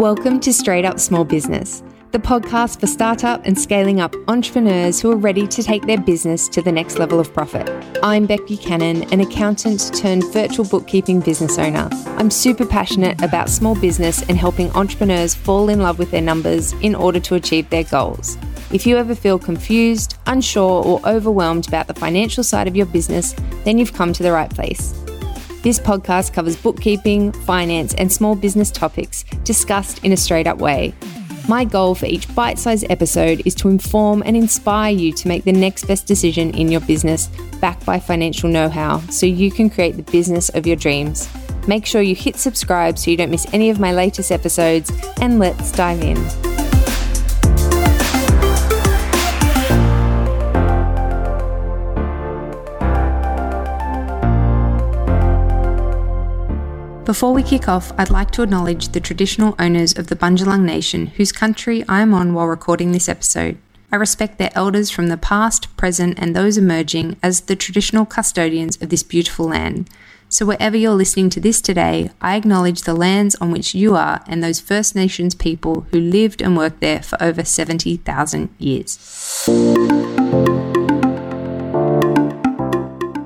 Welcome to Straight Up Small Business, the podcast for startup and scaling up entrepreneurs who are ready to take their business to the next level of profit. I'm Bec Buchanan, an accountant turned virtual bookkeeping business owner. I'm super passionate about small business and helping entrepreneurs fall in love with their numbers in order to achieve their goals. If you ever feel confused, unsure, or overwhelmed about the financial side of your business, then you've come to the right place. This podcast covers bookkeeping, finance, and small business topics discussed in a straight up way. My goal for each bite sized episode is to inform and inspire you to make the next best decision in your business, backed by financial know how, so you can create the business of your dreams. Make sure you hit subscribe so you don't miss any of my latest episodes, and let's dive in. Before we kick off, I'd like to acknowledge the traditional owners of the Bundjalung Nation, whose country I am on while recording this episode. I respect their elders from the past, present, and those emerging as the traditional custodians of this beautiful land. So, wherever you're listening to this today, I acknowledge the lands on which you are and those First Nations people who lived and worked there for over 70,000 years.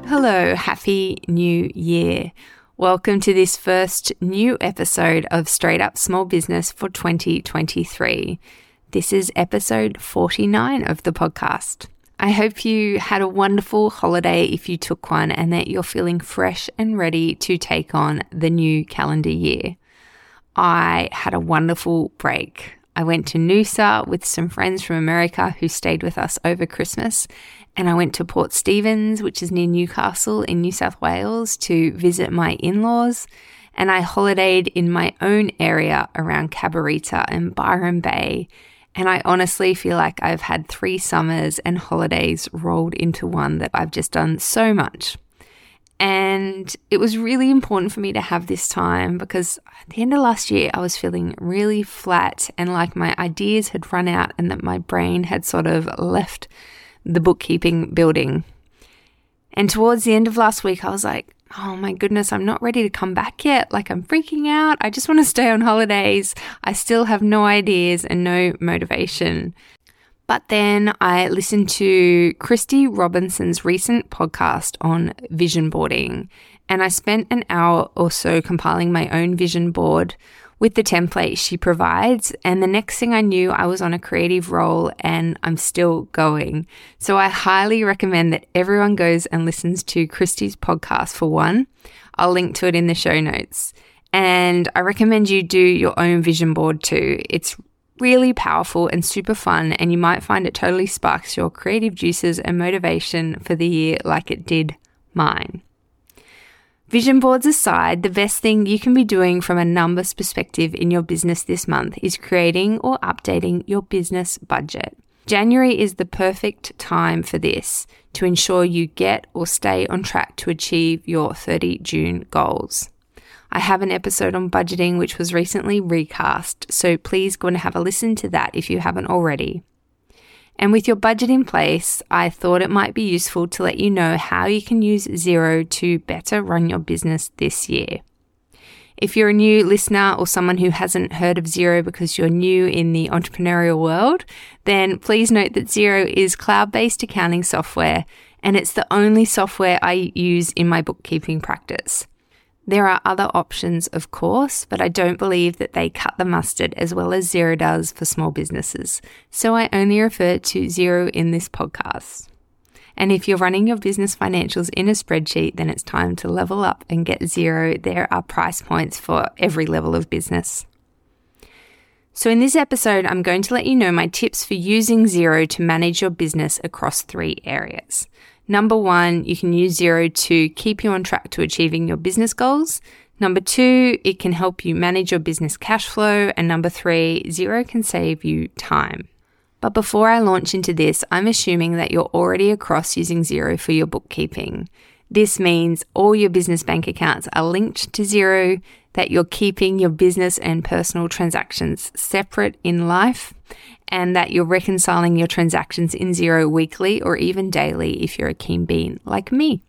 Hello, Happy New Year. Welcome to this first new episode of Straight Up Small Business for 2023. This is episode 49 of the podcast. I hope you had a wonderful holiday if you took one and that you're feeling fresh and ready to take on the new calendar year. I had a wonderful break. I went to Noosa with some friends from America who stayed with us over Christmas, and I went to Port Stephens, which is near Newcastle in New South Wales, to visit my in laws. And I holidayed in my own area around Cabarita and Byron Bay. And I honestly feel like I've had three summers and holidays rolled into one that I've just done so much. And it was really important for me to have this time because at the end of last year, I was feeling really flat and like my ideas had run out and that my brain had sort of left the bookkeeping building. And towards the end of last week, I was like, oh my goodness, I'm not ready to come back yet. Like, I'm freaking out. I just want to stay on holidays. I still have no ideas and no motivation. But then I listened to Kristy Robinson's recent podcast on vision boarding, and I spent an hour or so compiling my own vision board with the template she provides. And the next thing I knew, I was on a creative roll and I'm still going. So I highly recommend that everyone goes and listens to Kristy's podcast for one. I'll link to it in the show notes. And I recommend you do your own vision board too. It's really powerful and super fun, and you might find it totally sparks your creative juices and motivation for the year like it did mine. Vision boards aside, the best thing you can be doing from a numbers perspective in your business this month is creating or updating your business budget. January is the perfect time for this to ensure you get or stay on track to achieve your 30 June goals. I have an episode on budgeting which was recently recast, so please go and have a listen to that if you haven't already. And with your budget in place, I thought it might be useful to let you know how you can use Xero to better run your business this year. If you're a new listener or someone who hasn't heard of Xero because you're new in the entrepreneurial world, then please note that Xero is cloud based accounting software and it's the only software I use in my bookkeeping practice. There are other options, of course, but I don't believe that they cut the mustard as well as Xero does for small businesses. So I only refer to Xero in this podcast. And if you're running your business financials in a spreadsheet, then it's time to level up and get Xero. There are price points for every level of business. So, in this episode, I'm going to let you know my tips for using Xero to manage your business across three areas. Number one, you can use Xero to keep you on track to achieving your business goals. Number two, it can help you manage your business cash flow. And number three, Xero can save you time. But before I launch into this, I'm assuming that you're already across using Xero for your bookkeeping. This means all your business bank accounts are linked to Xero, that you're keeping your business and personal transactions separate in life, and that you're reconciling your transactions in Xero weekly or even daily if you're a keen bean like me.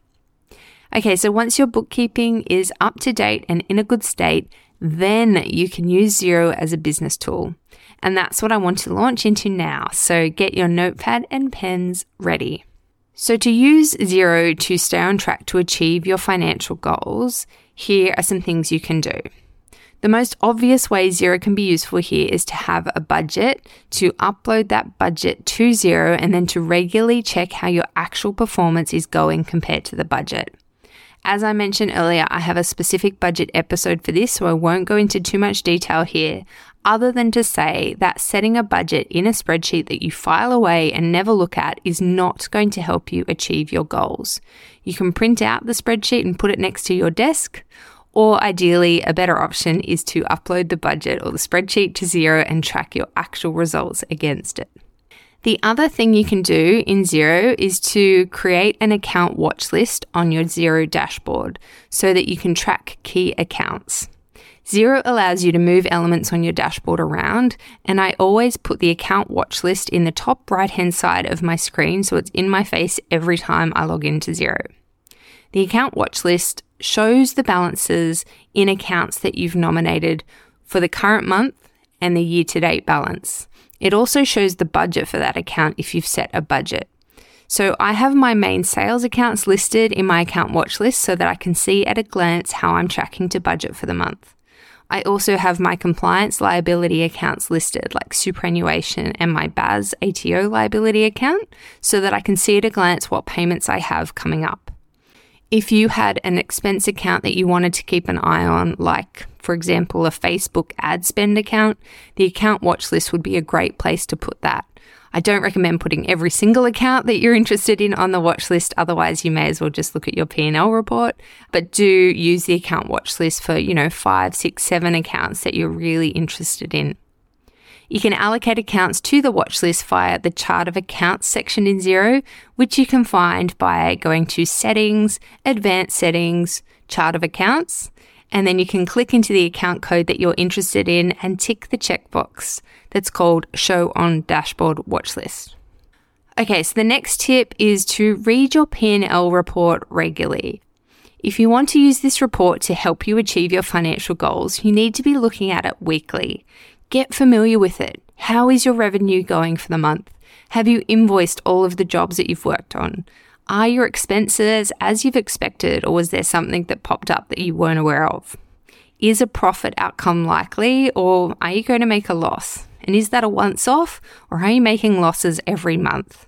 Okay, so once your bookkeeping is up to date and in a good state, then you can use Xero as a business tool. And that's what I want to launch into now. So get your notepad and pens ready. So, to use Xero to stay on track to achieve your financial goals, here are some things you can do. The most obvious way Xero can be useful here is to have a budget, to upload that budget to Xero, and then to regularly check how your actual performance is going compared to the budget. As I mentioned earlier, I have a specific budget episode for this, so I won't go into too much detail here, other than to say that setting a budget in a spreadsheet that you file away and never look at is not going to help you achieve your goals. You can print out the spreadsheet and put it next to your desk, or ideally, a better option is to upload the budget or the spreadsheet to Xero and track your actual results against it. The other thing you can do in Xero is to create an account watch list on your Xero dashboard so that you can track key accounts. Xero allows you to move elements on your dashboard around, and I always put the account watch list in the top right hand side of my screen so it's in my face every time I log into Xero. The account watch list shows the balances in accounts that you've nominated for the current month and the year to date balance. It also shows the budget for that account if you've set a budget. So I have my main sales accounts listed in my account watch list so that I can see at a glance how I'm tracking to budget for the month. I also have my compliance liability accounts listed, like superannuation and my BAS ATO liability account, so that I can see at a glance what payments I have coming up. If you had an expense account that you wanted to keep an eye on, like, for example, a Facebook ad spend account, the account watch list would be a great place to put that. I don't recommend putting every single account that you're interested in on the watch list. Otherwise, you may as well just look at your P&L report. But do use the account watch list for, you know, five, six, seven accounts that you're really interested in. You can allocate accounts to the watch list via the chart of accounts section in Xero, which you can find by going to settings, advanced settings, chart of accounts, and then you can click into the account code that you're interested in and tick the checkbox that's called show on dashboard watch list. Okay, so the next tip is to read your P&L report regularly. If you want to use this report to help you achieve your financial goals, you need to be looking at it weekly. Get familiar with it. How is your revenue going for the month? Have you invoiced all of the jobs that you've worked on? Are your expenses as you've expected, or was there something that popped up that you weren't aware of? Is a profit outcome likely, or are you going to make a loss? And is that a once off, or are you making losses every month?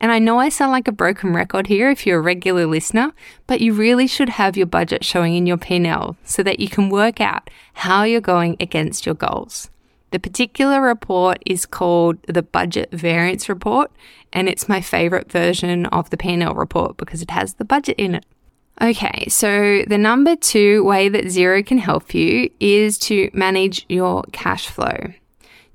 And I know I sound like a broken record here if you're a regular listener, but you really should have your budget showing in your P&L so that you can work out how you're going against your goals. The particular report is called the Budget Variance Report, and it's my favorite version of the P&L report because it has the budget in it. Okay, so the number two way that Xero can help you is to manage your cash flow.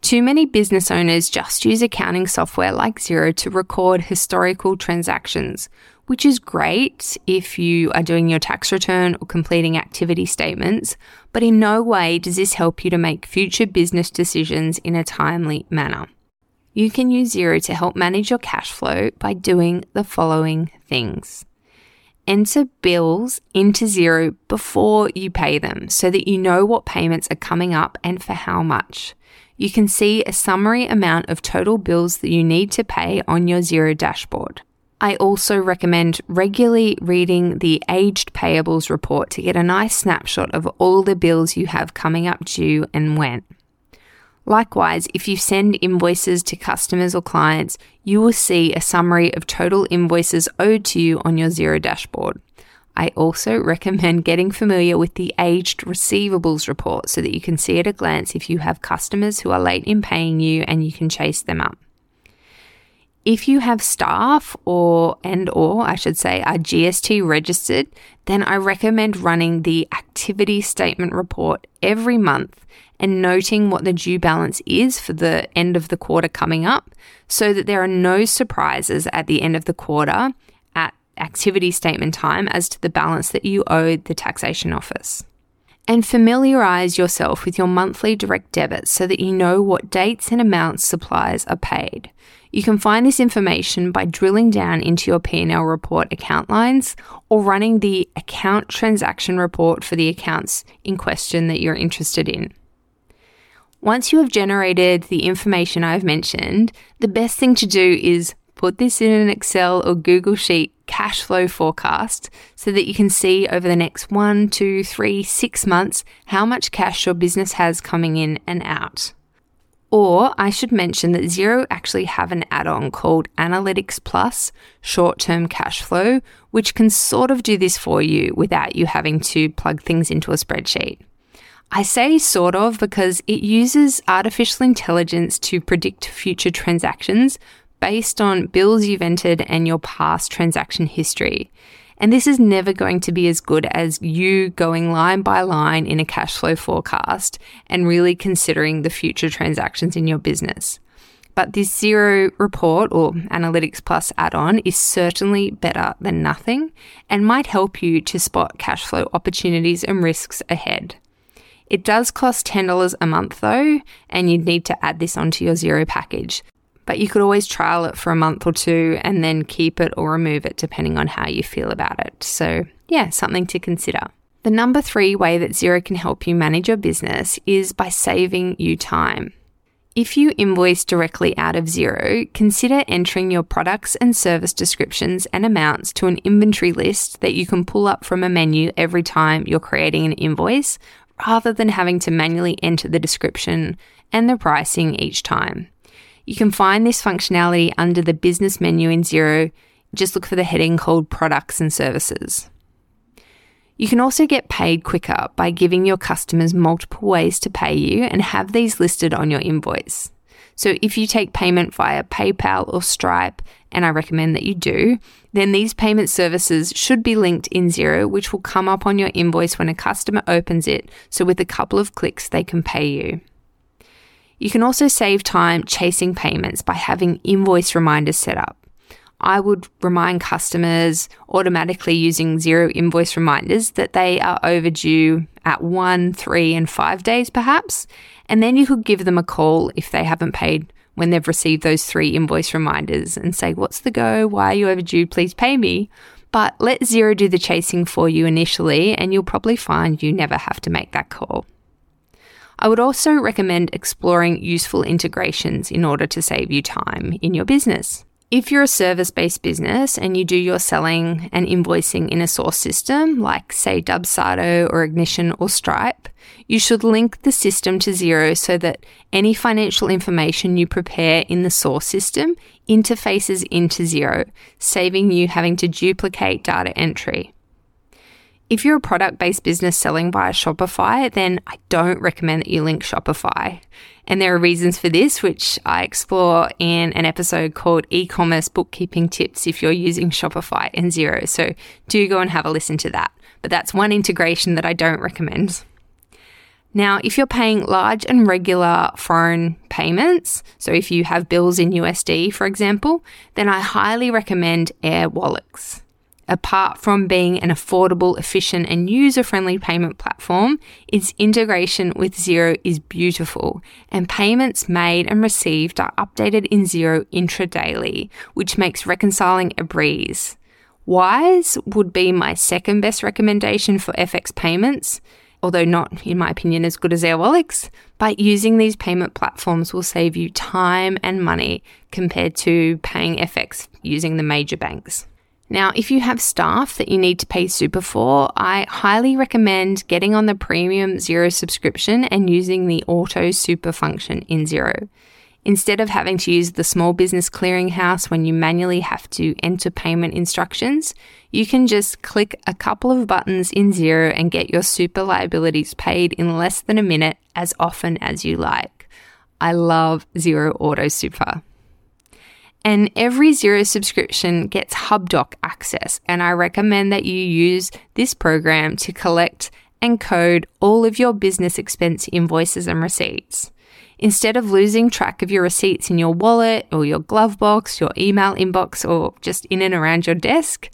Too many business owners just use accounting software like Xero to record historical transactions, which is great if you are doing your tax return or completing activity statements, but in no way does this help you to make future business decisions in a timely manner. You can use Xero to help manage your cash flow by doing the following things. Enter bills into Xero before you pay them so that you know what payments are coming up and for how much. You can see a summary amount of total bills that you need to pay on your Xero dashboard. I also recommend regularly reading the aged payables report to get a nice snapshot of all the bills you have coming up due and when. Likewise, if you send invoices to customers or clients, you will see a summary of total invoices owed to you on your Xero dashboard. I also recommend getting familiar with the aged receivables report so that you can see at a glance if you have customers who are late in paying you and you can chase them up. If you have staff or and or I should say are GST registered, then I recommend running the activity statement report every month and noting what the due balance is for the end of the quarter coming up so that there are no surprises at the end of the quarter at activity statement time as to the balance that you owe the taxation office. And familiarize yourself with your monthly direct debits so that you know what dates and amounts suppliers are paid. You can find this information by drilling down into your P&L report account lines or running the account transaction report for the accounts in question that you're interested in. Once you have generated the information I've mentioned, the best thing to do is put this in an Excel or Google Sheet cash flow forecast so that you can see over the next one, two, three, six months how much cash your business has coming in and out. Or I should mention that Xero actually have an add-on called Analytics Plus Short-Term Cash Flow, which can sort of do this for you without you having to plug things into a spreadsheet. I say sort of because it uses artificial intelligence to predict future transactions based on bills you've entered and your past transaction history. And this is never going to be as good as you going line by line in a cash flow forecast and really considering the future transactions in your business. But this Xero report or Analytics Plus add on is certainly better than nothing and might help you to spot cash flow opportunities and risks ahead. It does cost $10 a month though, and you'd need to add this onto your Xero package but you could always trial it for a month or two and then keep it or remove it depending on how you feel about it. So, yeah, something to consider. The number three way that Xero can help you manage your business is by saving you time. If you invoice directly out of Xero, consider entering your products and service descriptions and amounts to an inventory list that you can pull up from a menu every time you're creating an invoice, rather than having to manually enter the description and the pricing each time. You can find this functionality under the business menu in Xero. Just look for the heading called Products and Services. You can also get paid quicker by giving your customers multiple ways to pay you and have these listed on your invoice. So if you take payment via PayPal or Stripe, and I recommend that you do, then these payment services should be linked in Xero, which will come up on your invoice when a customer opens it. So with a couple of clicks, they can pay you. You can also save time chasing payments by having invoice reminders set up. I would remind customers automatically using Xero invoice reminders that they are overdue at one, three, and five days, perhaps. And then you could give them a call if they haven't paid when they've received those three invoice reminders and say, What's the go? Why are you overdue? Please pay me. But let Xero do the chasing for you initially, and you'll probably find you never have to make that call. I would also recommend exploring useful integrations in order to save you time in your business. If you're a service based business and you do your selling and invoicing in a source system like, say, Dubsado or Ignition or Stripe, you should link the system to Xero so that any financial information you prepare in the source system interfaces into Xero, saving you having to duplicate data entry. If you're a product based business selling via Shopify, then I don't recommend that you link Shopify. And there are reasons for this, which I explore in an episode called E commerce bookkeeping tips if you're using Shopify and Xero. So do go and have a listen to that. But that's one integration that I don't recommend. Now, if you're paying large and regular foreign payments, so if you have bills in USD, for example, then I highly recommend Airwallex. Apart from being an affordable, efficient, and user friendly payment platform, its integration with Xero is beautiful, and payments made and received are updated in Xero intradaily, which makes reconciling a breeze. Wise would be my second best recommendation for FX payments, although not, in my opinion, as good as Airwallex. But using these payment platforms will save you time and money compared to paying FX using the major banks. Now, if you have staff that you need to pay super for, I highly recommend getting on the premium Xero subscription and using the auto super function in Xero. Instead of having to use the small business clearinghouse when you manually have to enter payment instructions, you can just click a couple of buttons in Xero and get your super liabilities paid in less than a minute as often as you like. I love Xero Auto Super. And every Xero subscription gets HubDoc access, and I recommend that you use this program to collect and code all of your business expense invoices and receipts. Instead of losing track of your receipts in your wallet or your glove box, your email inbox, or just in and around your desk,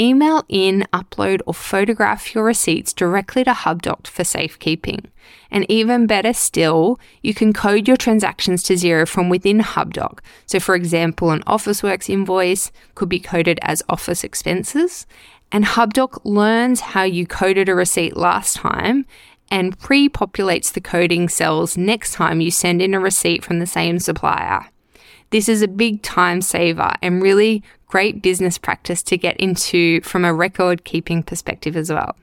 email in, upload, or photograph your receipts directly to HubDoc for safekeeping. And even better still, you can code your transactions to Xero from within HubDoc. So, for example, an Officeworks invoice could be coded as office expenses, and HubDoc learns how you coded a receipt last time and pre populates the coding cells next time you send in a receipt from the same supplier. This is a big time saver and really great business practice to get into from a record keeping perspective as well.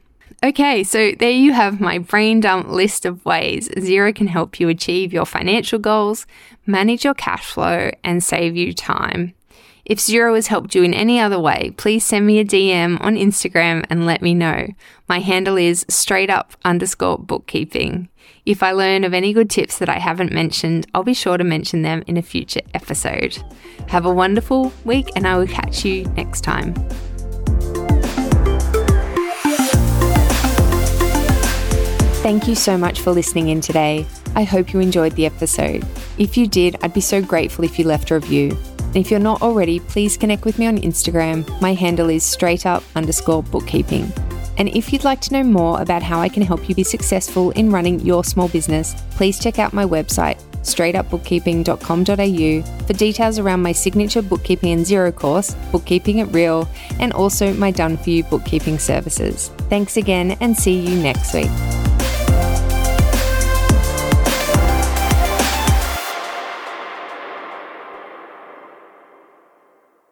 Okay, so there you have my brain dump list of ways Xero can help you achieve your financial goals, manage your cash flow, and save you time. If Xero has helped you in any other way, please send me a DM on Instagram and let me know. My handle is straight up underscore bookkeeping. If I learn of any good tips that I haven't mentioned, I'll be sure to mention them in a future episode. Have a wonderful week, and I will catch you next time. Thank you so much for listening in today. I hope you enjoyed the episode. If you did, I'd be so grateful if you left a review. And if you're not already, please connect with me on Instagram. My handle is straight up underscore bookkeeping. And if you'd like to know more about how I can help you be successful in running your small business, please check out my website, straightupbookkeeping.com.au, for details around my signature bookkeeping and Xero course, Bookkeeping it Real, and also my done for you bookkeeping services. Thanks again and see you next week.